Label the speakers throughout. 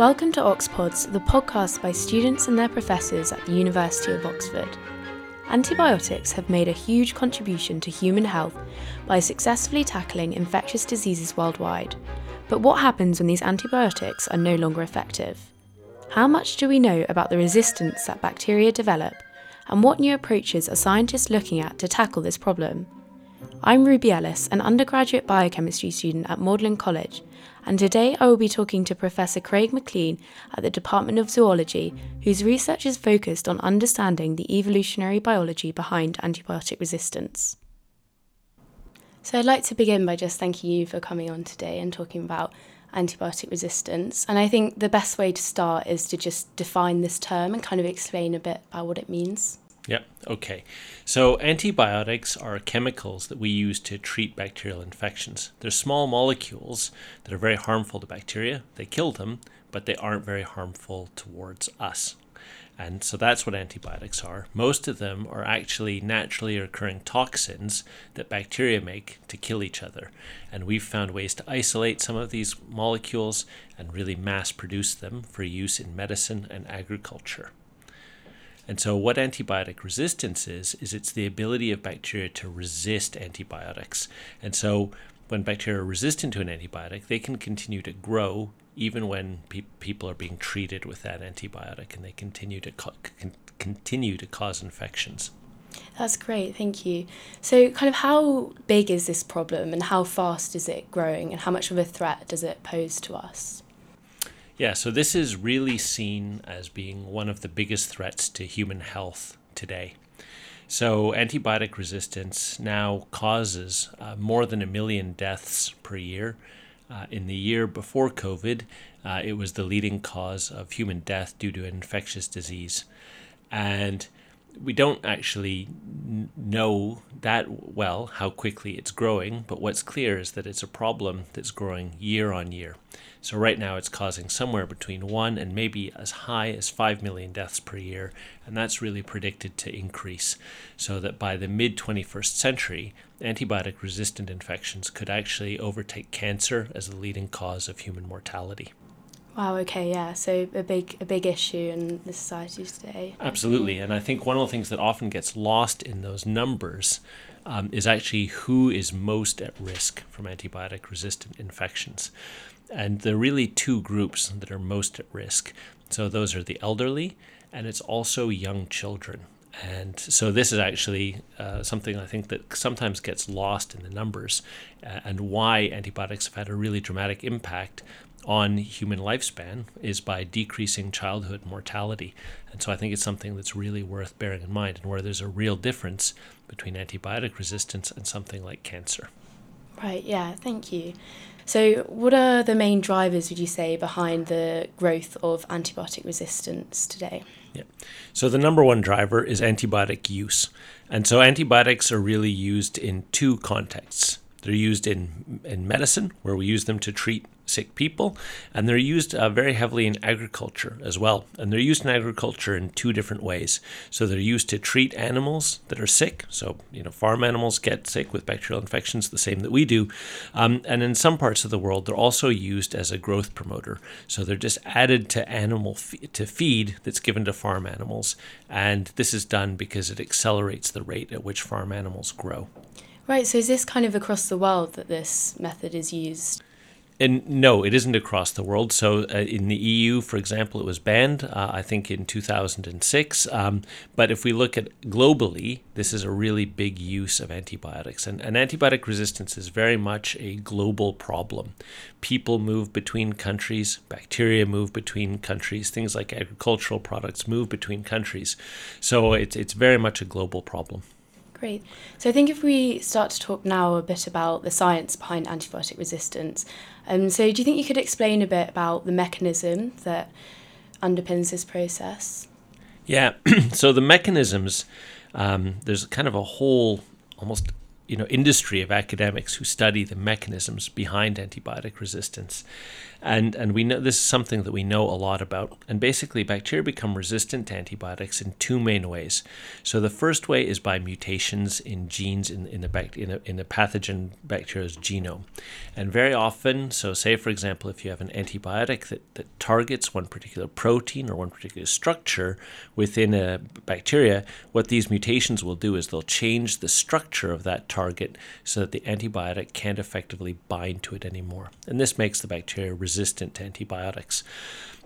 Speaker 1: Welcome to Oxpods, the podcast by students and their professors at the University of Oxford. Antibiotics have made a huge contribution to human health by successfully tackling infectious diseases worldwide. But what happens when these antibiotics are no longer effective? How much do we know about the resistance that bacteria develop, and what new approaches are scientists looking at to tackle this problem? I'm Ruby Ellis, an undergraduate biochemistry student at Magdalen College, and today I will be talking to Professor Craig Maclean at the Department of Zoology, whose research is focused on understanding the evolutionary biology behind antibiotic resistance. So I'd like to begin by just thanking you for coming on today and talking about antibiotic resistance. And I think the best way to start is to just define this term and kind of explain a bit about what it means.
Speaker 2: Yeah, okay. So antibiotics are chemicals that we use to treat bacterial infections. They're small molecules that are very harmful to bacteria. They kill them, but they aren't very harmful towards us. And so that's what antibiotics are. Most of them are actually naturally occurring toxins that bacteria make to kill each other. And we've found ways to isolate some of these molecules and really mass produce them for use in medicine and agriculture. And so, what antibiotic resistance is, is it's the ability of bacteria to resist antibiotics. And so, when bacteria are resistant to an antibiotic, they can continue to grow even when pe- people are being treated with that antibiotic and they continue to co- con- continue to cause infections.
Speaker 1: That's great, thank you. So, kind of how big is this problem and how fast is it growing and how much of a threat does it pose to us?
Speaker 2: Yeah, so this is really seen as being one of the biggest threats to human health today. So, antibiotic resistance now causes uh, more than a million deaths per year. Uh, in the year before COVID, uh, it was the leading cause of human death due to an infectious disease. And we don't actually know that well how quickly it's growing, but what's clear is that it's a problem that's growing year on year. So, right now, it's causing somewhere between 1 and maybe as high as 5 million deaths per year, and that's really predicted to increase. So, that by the mid 21st century, antibiotic resistant infections could actually overtake cancer as the leading cause of human mortality.
Speaker 1: Wow. Okay. Yeah. So a big a big issue in the society today.
Speaker 2: Absolutely, and I think one of the things that often gets lost in those numbers um, is actually who is most at risk from antibiotic resistant infections, and there are really two groups that are most at risk. So those are the elderly, and it's also young children. And so this is actually uh, something I think that sometimes gets lost in the numbers, uh, and why antibiotics have had a really dramatic impact on human lifespan is by decreasing childhood mortality. And so I think it's something that's really worth bearing in mind and where there's a real difference between antibiotic resistance and something like cancer.
Speaker 1: Right, yeah, thank you. So, what are the main drivers, would you say, behind the growth of antibiotic resistance today?
Speaker 2: Yeah. So, the number one driver is antibiotic use. And so, antibiotics are really used in two contexts. They're used in, in medicine, where we use them to treat sick people, and they're used uh, very heavily in agriculture as well. And they're used in agriculture in two different ways. So they're used to treat animals that are sick. So, you know, farm animals get sick with bacterial infections the same that we do. Um, and in some parts of the world, they're also used as a growth promoter. So they're just added to animal to feed that's given to farm animals. And this is done because it accelerates the rate at which farm animals grow.
Speaker 1: Right, so is this kind of across the world that this method is used?
Speaker 2: And no, it isn't across the world. So uh, in the EU, for example, it was banned, uh, I think, in 2006. Um, but if we look at globally, this is a really big use of antibiotics. And, and antibiotic resistance is very much a global problem. People move between countries, bacteria move between countries, things like agricultural products move between countries. So it's, it's very much a global problem.
Speaker 1: Great. So I think if we start to talk now a bit about the science behind antibiotic resistance, um, so do you think you could explain a bit about the mechanism that underpins this process?
Speaker 2: Yeah. so the mechanisms, um, there's kind of a whole almost you know industry of academics who study the mechanisms behind antibiotic resistance And and we know this is something that we know a lot about. And basically, bacteria become resistant to antibiotics in two main ways. So the first way is by mutations in genes in, in the bact- in, in the pathogen bacteria's genome. And very often, so say for example, if you have an antibiotic that, that targets one particular protein or one particular structure within a bacteria, what these mutations will do is they'll change the structure of that target so that the antibiotic can't effectively bind to it anymore. And this makes the bacteria resistant to antibiotics.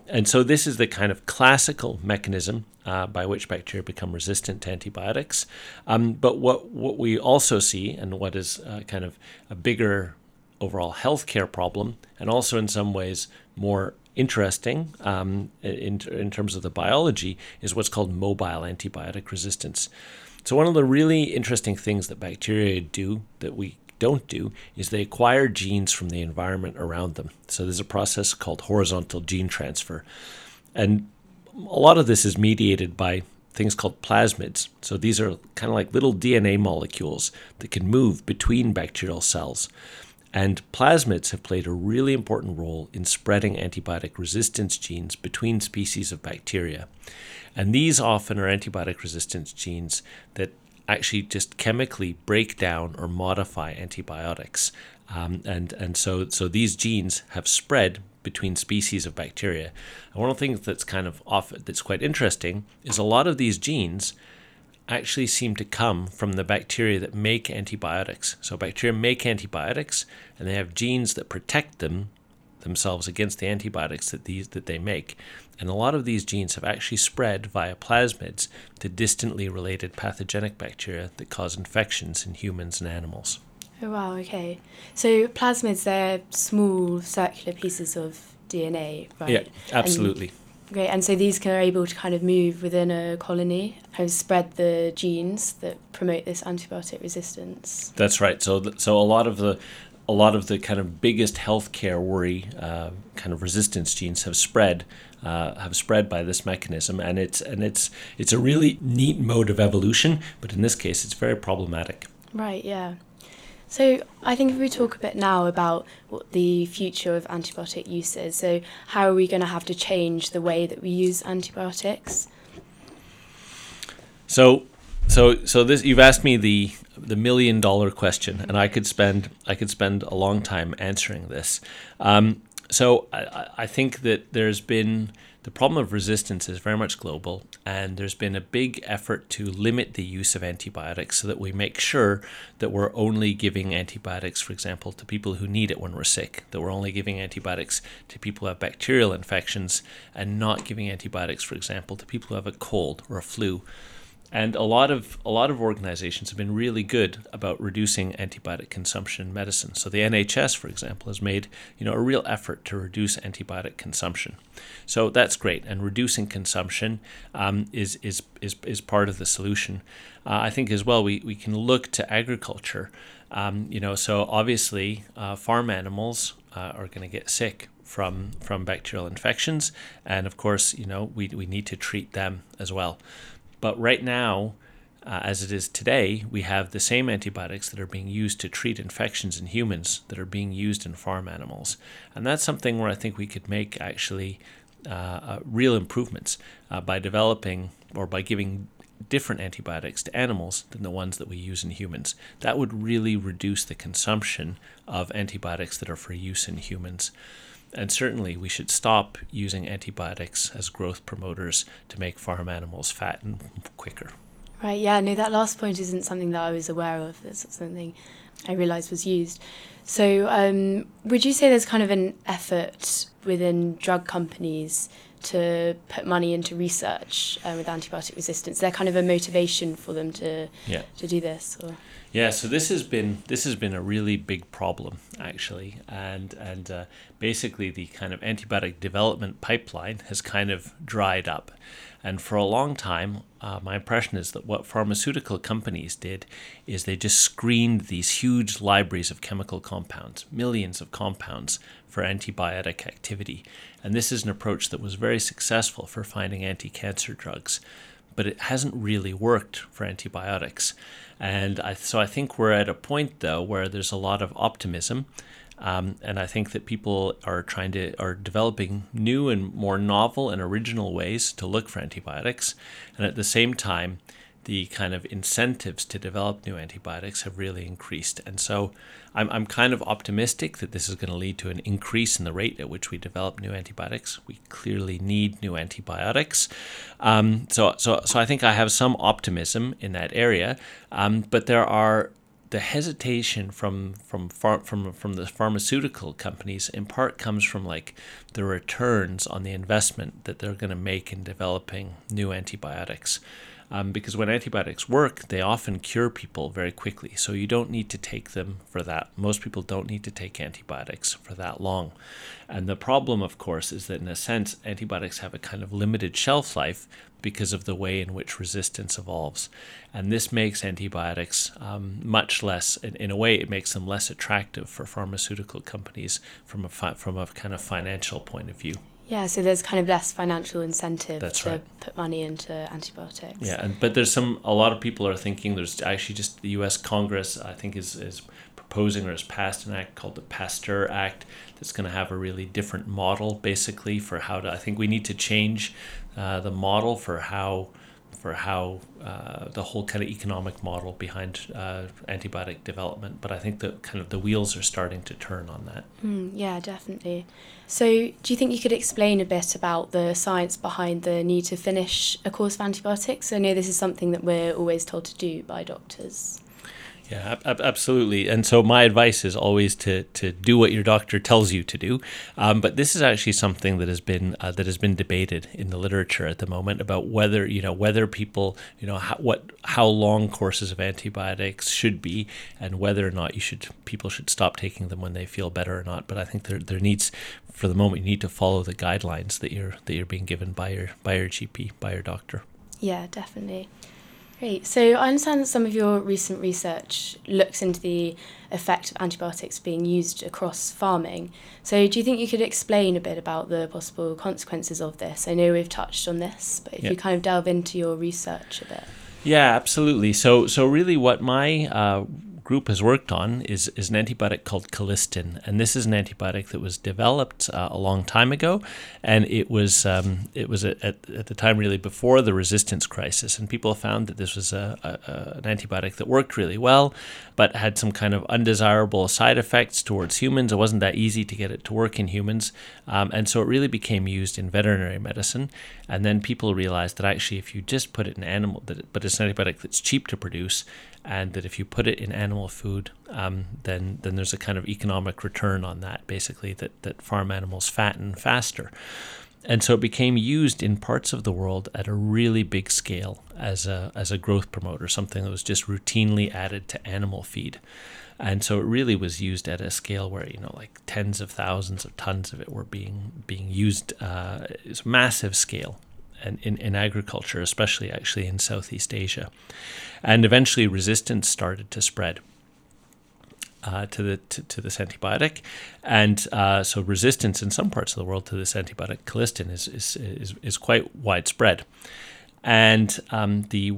Speaker 2: And so, this is the kind of classical mechanism uh, by which bacteria become resistant to antibiotics. Um, but what, what we also see, and what is uh, kind of a bigger overall healthcare problem, and also in some ways more interesting um, in, in terms of the biology, is what's called mobile antibiotic resistance. So, one of the really interesting things that bacteria do that we don't do is they acquire genes from the environment around them. So there's a process called horizontal gene transfer. And a lot of this is mediated by things called plasmids. So these are kind of like little DNA molecules that can move between bacterial cells. And plasmids have played a really important role in spreading antibiotic resistance genes between species of bacteria. And these often are antibiotic resistance genes that actually just chemically break down or modify antibiotics. Um, and and so so these genes have spread between species of bacteria. And one of the things that's kind of off that's quite interesting is a lot of these genes actually seem to come from the bacteria that make antibiotics. So bacteria make antibiotics and they have genes that protect them themselves against the antibiotics that these that they make. And a lot of these genes have actually spread via plasmids to distantly related pathogenic bacteria that cause infections in humans and animals.
Speaker 1: Oh wow, okay. So plasmids they're small circular pieces of DNA, right?
Speaker 2: Yeah, absolutely.
Speaker 1: And, great. And so these can are able to kind of move within a colony, of spread the genes that promote this antibiotic resistance.
Speaker 2: That's right. So, th- so a lot of the a lot of the kind of biggest healthcare worry, uh, kind of resistance genes have spread, uh, have spread by this mechanism, and it's and it's it's a really neat mode of evolution, but in this case, it's very problematic.
Speaker 1: Right. Yeah. So I think if we talk a bit now about what the future of antibiotic use is, so how are we going to have to change the way that we use antibiotics?
Speaker 2: So so so this you've asked me the the million dollar question, and I could spend I could spend a long time answering this. Um, so I, I think that there's been the problem of resistance is very much global, and there's been a big effort to limit the use of antibiotics so that we make sure that we're only giving antibiotics, for example, to people who need it when we're sick, that we're only giving antibiotics to people who have bacterial infections, and not giving antibiotics, for example, to people who have a cold or a flu. And a lot of a lot of organizations have been really good about reducing antibiotic consumption in medicine. So the NHS, for example, has made you know a real effort to reduce antibiotic consumption. So that's great, and reducing consumption um, is, is is is part of the solution. Uh, I think as well we, we can look to agriculture. Um, you know, so obviously uh, farm animals uh, are going to get sick from from bacterial infections, and of course, you know, we we need to treat them as well. But right now, uh, as it is today, we have the same antibiotics that are being used to treat infections in humans that are being used in farm animals. And that's something where I think we could make actually uh, uh, real improvements uh, by developing or by giving different antibiotics to animals than the ones that we use in humans. That would really reduce the consumption of antibiotics that are for use in humans. And certainly, we should stop using antibiotics as growth promoters to make farm animals fat and quicker.
Speaker 1: Right, yeah, no, that last point isn't something that I was aware of. It's something I realised was used. So, um, would you say there's kind of an effort within drug companies to put money into research uh, with antibiotic resistance? Is there kind of a motivation for them to
Speaker 2: yeah.
Speaker 1: to do this? Or?
Speaker 2: Yeah, so this has been this has been a really big problem actually, and and uh, basically the kind of antibiotic development pipeline has kind of dried up, and for a long time, uh, my impression is that what pharmaceutical companies did is they just screened these huge libraries of chemical compounds, millions of compounds for antibiotic activity, and this is an approach that was very successful for finding anti-cancer drugs but it hasn't really worked for antibiotics. And I, so I think we're at a point, though, where there's a lot of optimism Um, and I think that people are trying to are developing new and more novel and original ways to look for antibiotics, and at the same time, the kind of incentives to develop new antibiotics have really increased. And so I'm, I'm kind of optimistic that this is going to lead to an increase in the rate at which we develop new antibiotics. We clearly need new antibiotics. Um, so, so, so I think I have some optimism in that area. Um, but there are the hesitation from from far, from from the pharmaceutical companies in part comes from like the returns on the investment that they're going to make in developing new antibiotics. Um, because when antibiotics work, they often cure people very quickly. So you don't need to take them for that. Most people don't need to take antibiotics for that long. And the problem, of course, is that in a sense, antibiotics have a kind of limited shelf life because of the way in which resistance evolves. And this makes antibiotics um, much less, in, in, a way, it makes them less attractive for pharmaceutical companies from a, fi- from a kind of financial point of view.
Speaker 1: Yeah, so there's kind of less financial incentive
Speaker 2: That's
Speaker 1: to
Speaker 2: right.
Speaker 1: put money into antibiotics.
Speaker 2: Yeah, and but there's some a lot of people are thinking there's actually just the U.S. Congress I think is is proposing or has passed an act called the Pasteur Act that's going to have a really different model basically for how to. I think we need to change uh, the model for how for how uh, the whole kind of economic model behind uh, antibiotic development. But I think that kind of the wheels are starting to turn on that.
Speaker 1: Mm, yeah, definitely. So, do you think you could explain a bit about the science behind the need to finish a course of antibiotics? I know this is something that we're always told to do by doctors.
Speaker 2: Yeah, ab- absolutely. And so my advice is always to, to do what your doctor tells you to do. Um, but this is actually something that has been uh, that has been debated in the literature at the moment about whether you know whether people you know how, what how long courses of antibiotics should be and whether or not you should people should stop taking them when they feel better or not. But I think there there needs for the moment you need to follow the guidelines that you're that you're being given by your by your GP by your doctor.
Speaker 1: Yeah, definitely. Great. So I understand that some of your recent research looks into the effect of antibiotics being used across farming. So do you think you could explain a bit about the possible consequences of this? I know we've touched on this, but if you kind of delve into your research a bit.
Speaker 2: Yeah, absolutely. So so really what my uh, group has worked on is, is an antibiotic called colistin, and this is an antibiotic that was developed uh, a long time ago, and it was um, it was at, at the time really before the resistance crisis, and people found that this was a, a, an antibiotic that worked really well, but had some kind of undesirable side effects towards humans. It wasn't that easy to get it to work in humans, um, and so it really became used in veterinary medicine, and then people realized that actually if you just put it in animal, that but it's an antibiotic that's cheap to produce and that if you put it in animal food, um, then then there's a kind of economic return on that. Basically, that that farm animals fatten faster, and so it became used in parts of the world at a really big scale as a as a growth promoter, something that was just routinely added to animal feed. And so it really was used at a scale where you know, like tens of thousands of tons of it were being being used. Uh, it's massive scale, in, in agriculture, especially actually in Southeast Asia. And eventually resistance started to spread. Uh, to the to, to, this antibiotic, and uh, so resistance in some parts of the world to this antibiotic colistin is is, is, is quite widespread, and um, the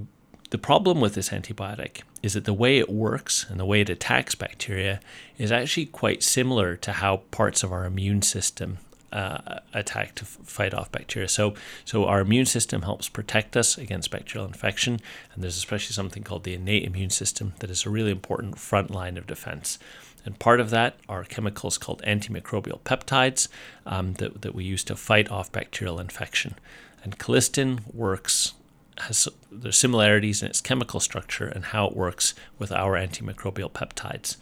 Speaker 2: the problem with this antibiotic is that the way it works and the way it attacks bacteria is actually quite similar to how parts of our immune system uh, attack to f- fight off bacteria. So, so our immune system helps protect us against bacterial infection, and there's especially something called the innate immune system that is a really important front line of defense. And part of that are chemicals called antimicrobial peptides um, that, that we use to fight off bacterial infection. And colistin works has there's similarities in its chemical structure and how it works with our antimicrobial peptides.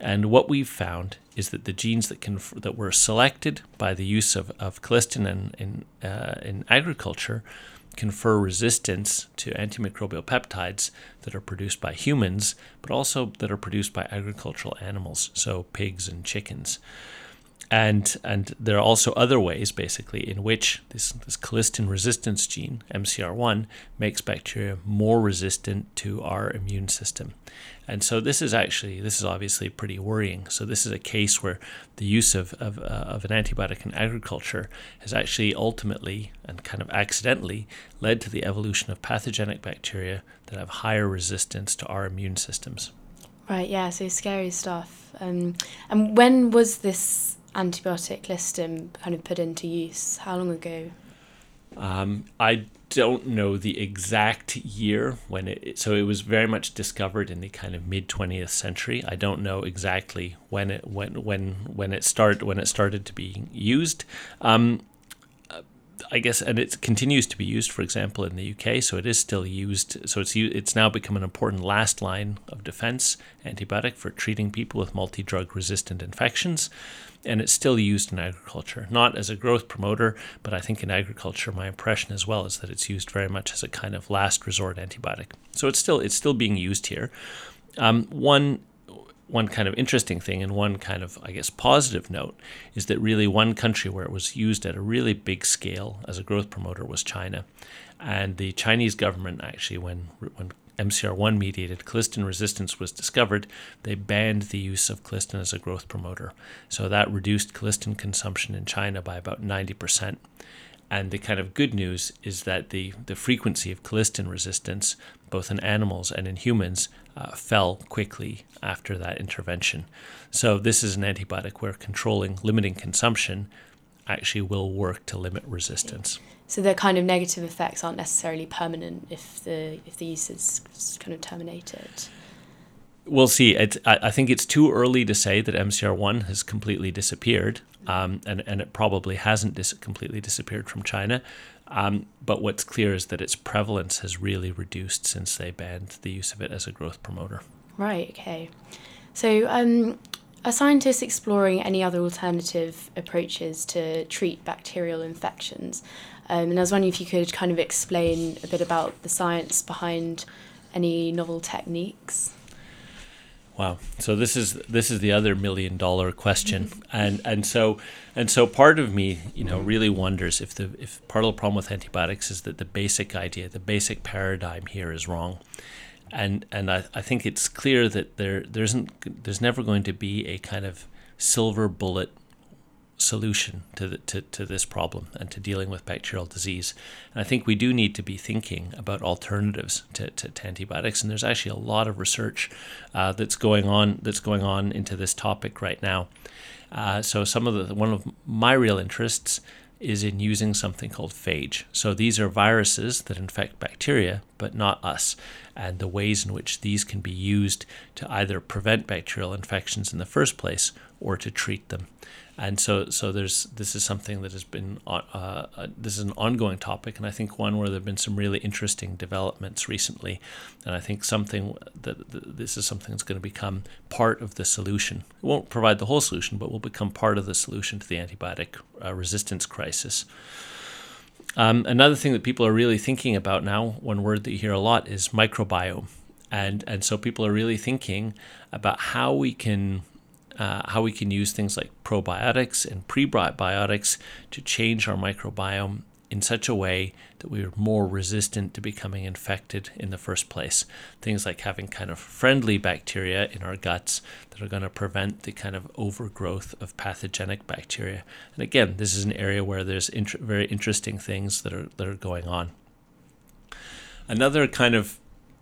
Speaker 2: And what we've found is that the genes that can that were selected by the use of, of colistin in in, uh, in agriculture confer resistance to antimicrobial peptides that are produced by humans, but also that are produced by agricultural animals, so pigs and chickens. And and there are also other ways, basically, in which this this colistin resistance gene MCR1 makes bacteria more resistant to our immune system. And so this is actually this is obviously pretty worrying. So this is a case where the use of of, uh, of an antibiotic in agriculture has actually ultimately and kind of accidentally led to the evolution of pathogenic bacteria that have higher resistance to our immune systems.
Speaker 1: Right, yeah, so scary stuff. Um, and when was this antibiotic colistin kind of put into use? How long ago?
Speaker 2: Um, I don't know the exact year when it so it was very much discovered in the kind of mid 20th century i don't know exactly when it when when when it started when it started to be used um, I guess, and it continues to be used, for example, in the UK. So it is still used. So it's it's now become an important last line of defense antibiotic for treating people with multi-drug resistant infections, and it's still used in agriculture, not as a growth promoter, but I think in agriculture, my impression as well is that it's used very much as a kind of last resort antibiotic. So it's still it's still being used here. Um, one one kind of interesting thing and one kind of, I guess, positive note is that really one country where it was used at a really big scale as a growth promoter was China. And the Chinese government actually, when, when MCR1 mediated colistin resistance was discovered, they banned the use of colistin as a growth promoter. So that reduced colistin consumption in China by about 90%. And the kind of good news is that the, the frequency of colistin resistance, both in animals and in humans, uh, fell quickly after that intervention. So, this is an antibiotic where controlling, limiting consumption actually will work to limit resistance.
Speaker 1: So the kind of negative effects aren't necessarily permanent if the if the use is kind of terminated.
Speaker 2: We'll see. It, I, think it's too early to say that MCR1 has completely disappeared, um, and and it probably hasn't dis- completely disappeared from China. Um, but what's clear is that its prevalence has really reduced since they banned the use of it as a growth promoter.
Speaker 1: Right, okay. So, um, are scientists exploring any other alternative approaches to treat bacterial infections? Um, and I was wondering if you could kind of explain a bit about the science behind any novel techniques.
Speaker 2: Wow. So this is this is the other million dollar question, and and so and so part of me, you know, really wonders if the if part of the problem with antibiotics is that the basic idea, the basic paradigm here is wrong, and and I, I think it's clear that there there isn't there's never going to be a kind of silver bullet solution to, the, to, to this problem and to dealing with bacterial disease. And I think we do need to be thinking about alternatives to, to, to antibiotics. And there's actually a lot of research uh, that's going on that's going on into this topic right now. Uh, so some of the one of my real interests is in using something called phage. So these are viruses that infect bacteria, but not us, and the ways in which these can be used to either prevent bacterial infections in the first place or to treat them and so so there's this is something that has been uh, uh, this is an ongoing topic, and I think one where there've been some really interesting developments recently, and I think something that, that this is something that's going to become part of the solution. It won't provide the whole solution, but will become part of the solution to the antibiotic uh, resistance crisis. Um, another thing that people are really thinking about now, one word that you hear a lot is microbiome. And, and so people are really thinking about how we can uh, how we can use things like probiotics and prebiotics to change our microbiome in such a way that we are more resistant to becoming infected in the first place. Things like having kind of friendly bacteria in our guts that are going to prevent the kind of overgrowth of pathogenic bacteria. And again, this is an area where there's very interesting things that are that are going on. Another kind of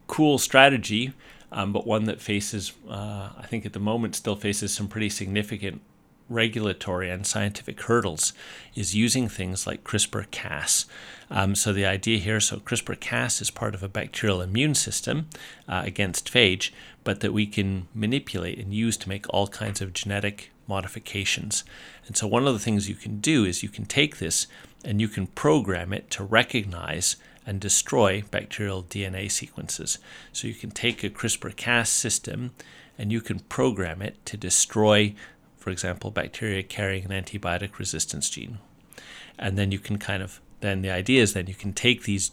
Speaker 2: cool strategy um, but one that faces, uh, I think at the moment, still faces some pretty significant regulatory and scientific hurdles is using things like CRISPR Cas. Um, so, the idea here so CRISPR Cas is part of a bacterial immune system uh, against phage, but that we can manipulate and use to make all kinds of genetic modifications. And so, one of the things you can do is you can take this and you can program it to recognize and destroy bacterial DNA sequences. So you can take a CRISPR Cas system and you can program it to destroy, for example, bacteria carrying an antibiotic resistance gene. And then you can kind of, then the idea is then you can take these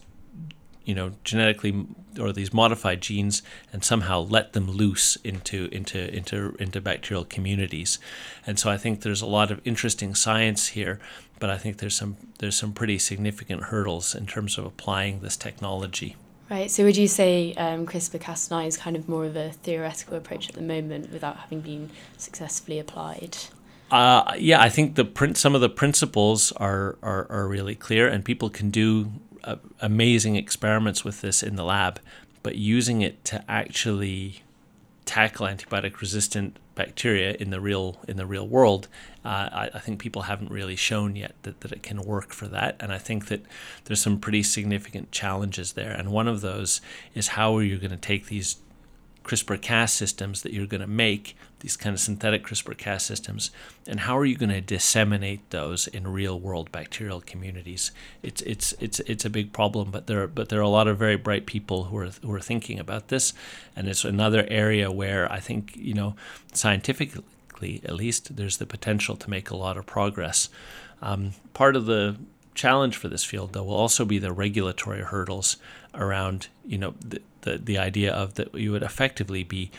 Speaker 2: you know genetically or these modified genes and somehow let them loose into into into into bacterial communities and so i think there's a lot of interesting science here but i think there's some there's some pretty significant hurdles in terms of applying this technology
Speaker 1: Right. So would you say um, CRISPR-Cas9 is kind of more of a theoretical approach at the moment without having been successfully applied?
Speaker 2: Uh, yeah, I think the print, some of the principles are, are, are really clear, and people can do uh, amazing experiments with this in the lab, but using it to actually tackle antibiotic resistant bacteria in the real in the real world, uh, I, I, think people haven't really shown yet that, that it can work for that. And I think that there's some pretty significant challenges there. And one of those is how are you going to take these CRISPR Cas systems that you're going to make, these kind of synthetic CRISPR Cas systems, and how are you going to disseminate those in real world bacterial communities? It's it's it's it's a big problem, but there are, but there are a lot of very bright people who are who are thinking about this, and it's another area where I think you know scientifically at least there's the potential to make a lot of progress. Um, part of the challenge for this field, though, will also be the regulatory hurdles around, you know, the, the, the idea of that you would effectively be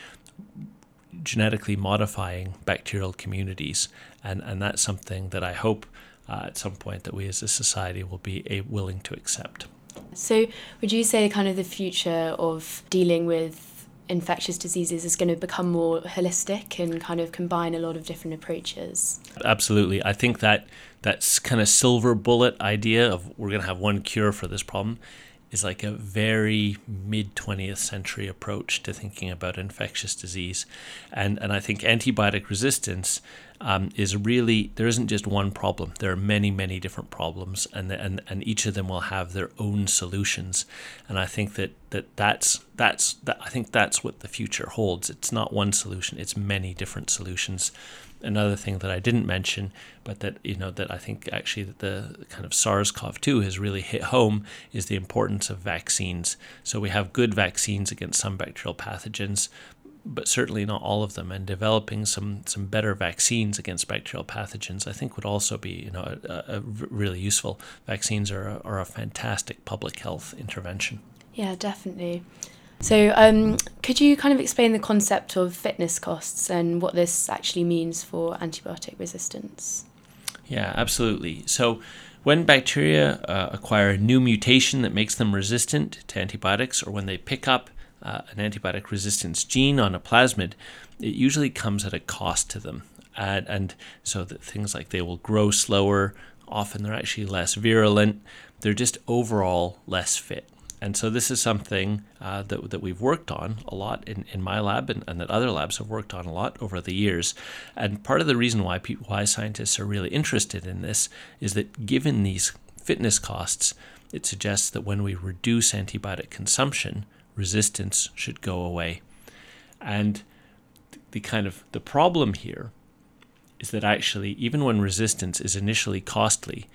Speaker 2: genetically modifying bacterial communities, and and that's something that I hope uh, at some point that we as a society will be a, willing to accept.
Speaker 1: So, would you say kind of the future of dealing with infectious diseases is going to become more holistic and kind of combine a lot of different approaches?
Speaker 2: Absolutely, I think that that's kind of silver bullet idea of we're going to have one cure for this problem is like a very mid 20th century approach to thinking about infectious disease. And, and I think antibiotic resistance um, is really, there isn't just one problem. There are many, many different problems, and, and, and each of them will have their own solutions. And I think that, that that's, that's, that, I think that's what the future holds. It's not one solution, it's many different solutions another thing that I didn't mention, but that you know that I think actually that the kind of SARS-CoV-2 has really hit home is the importance of vaccines. So we have good vaccines against some bacterial pathogens, but certainly not all of them. And developing some some better vaccines against bacterial pathogens, I think, would also be you know a, a really useful. Vaccines are a, are a fantastic public health intervention.
Speaker 1: Yeah, definitely. So, um, could you kind of explain the concept of fitness costs and what this actually means for antibiotic resistance?
Speaker 2: Yeah, absolutely. So, when bacteria uh, acquire a new mutation that makes them resistant to antibiotics, or when they pick up uh, an antibiotic resistance gene on a plasmid, it usually comes at a cost to them. And, and so that things like they will grow slower, often they're actually less virulent, they're just overall less fit. And so this is something uh, that, that we've worked on a lot in, in my lab and, and that other labs have worked on a lot over the years. And part of the reason why, people, why scientists are really interested in this is that given these fitness costs, it suggests that when we reduce antibiotic consumption, resistance should go away. And the kind of the problem here is that actually even when resistance is initially costly,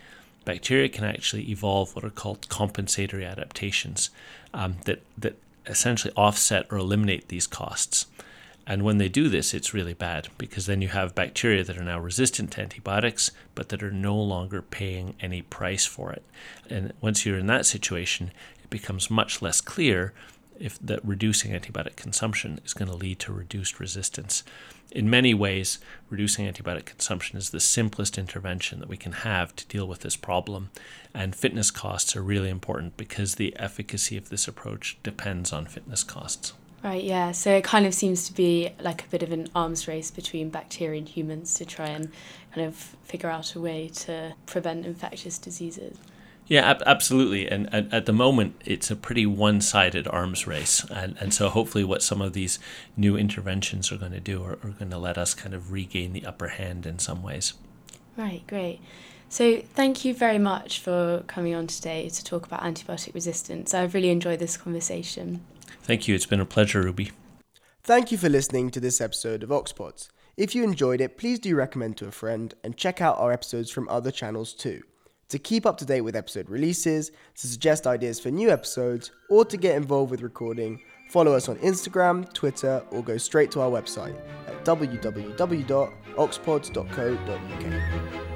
Speaker 2: bacteria can actually evolve what are called compensatory adaptations um, that, that essentially offset or eliminate these costs. And when they do this, it's really bad because then you have bacteria that are now resistant to antibiotics, but that are no longer paying any price for it. And once you're in that situation, it becomes much less clear if that reducing antibiotic consumption is going to lead to reduced resistance in many ways, reducing antibiotic consumption is the simplest intervention that we can have to deal with this problem. And fitness costs are really important because the efficacy of this approach depends on fitness costs.
Speaker 1: Right, yeah. So it kind of seems to be like a bit of an arms race between bacteria and humans to try and kind of figure out a way to prevent infectious diseases.
Speaker 2: Yeah, ab- absolutely. And, and, at the moment, it's a pretty one sided arms race. And, and so hopefully, what some of these new interventions are going to do are, are going to let us kind of regain the upper hand in some ways.
Speaker 1: Right, great. So, thank you very much for coming on today to talk about antibiotic resistance. I've really enjoyed this conversation.
Speaker 2: Thank you. It's been a pleasure, Ruby.
Speaker 3: Thank you for listening to this episode of Oxpods. If you enjoyed it, please do recommend to a friend and check out our episodes from other channels too. To keep up to date with episode releases, to suggest ideas for new episodes, or to get involved with recording, follow us on Instagram, Twitter, or go straight to our website at www.oxpods.co.uk.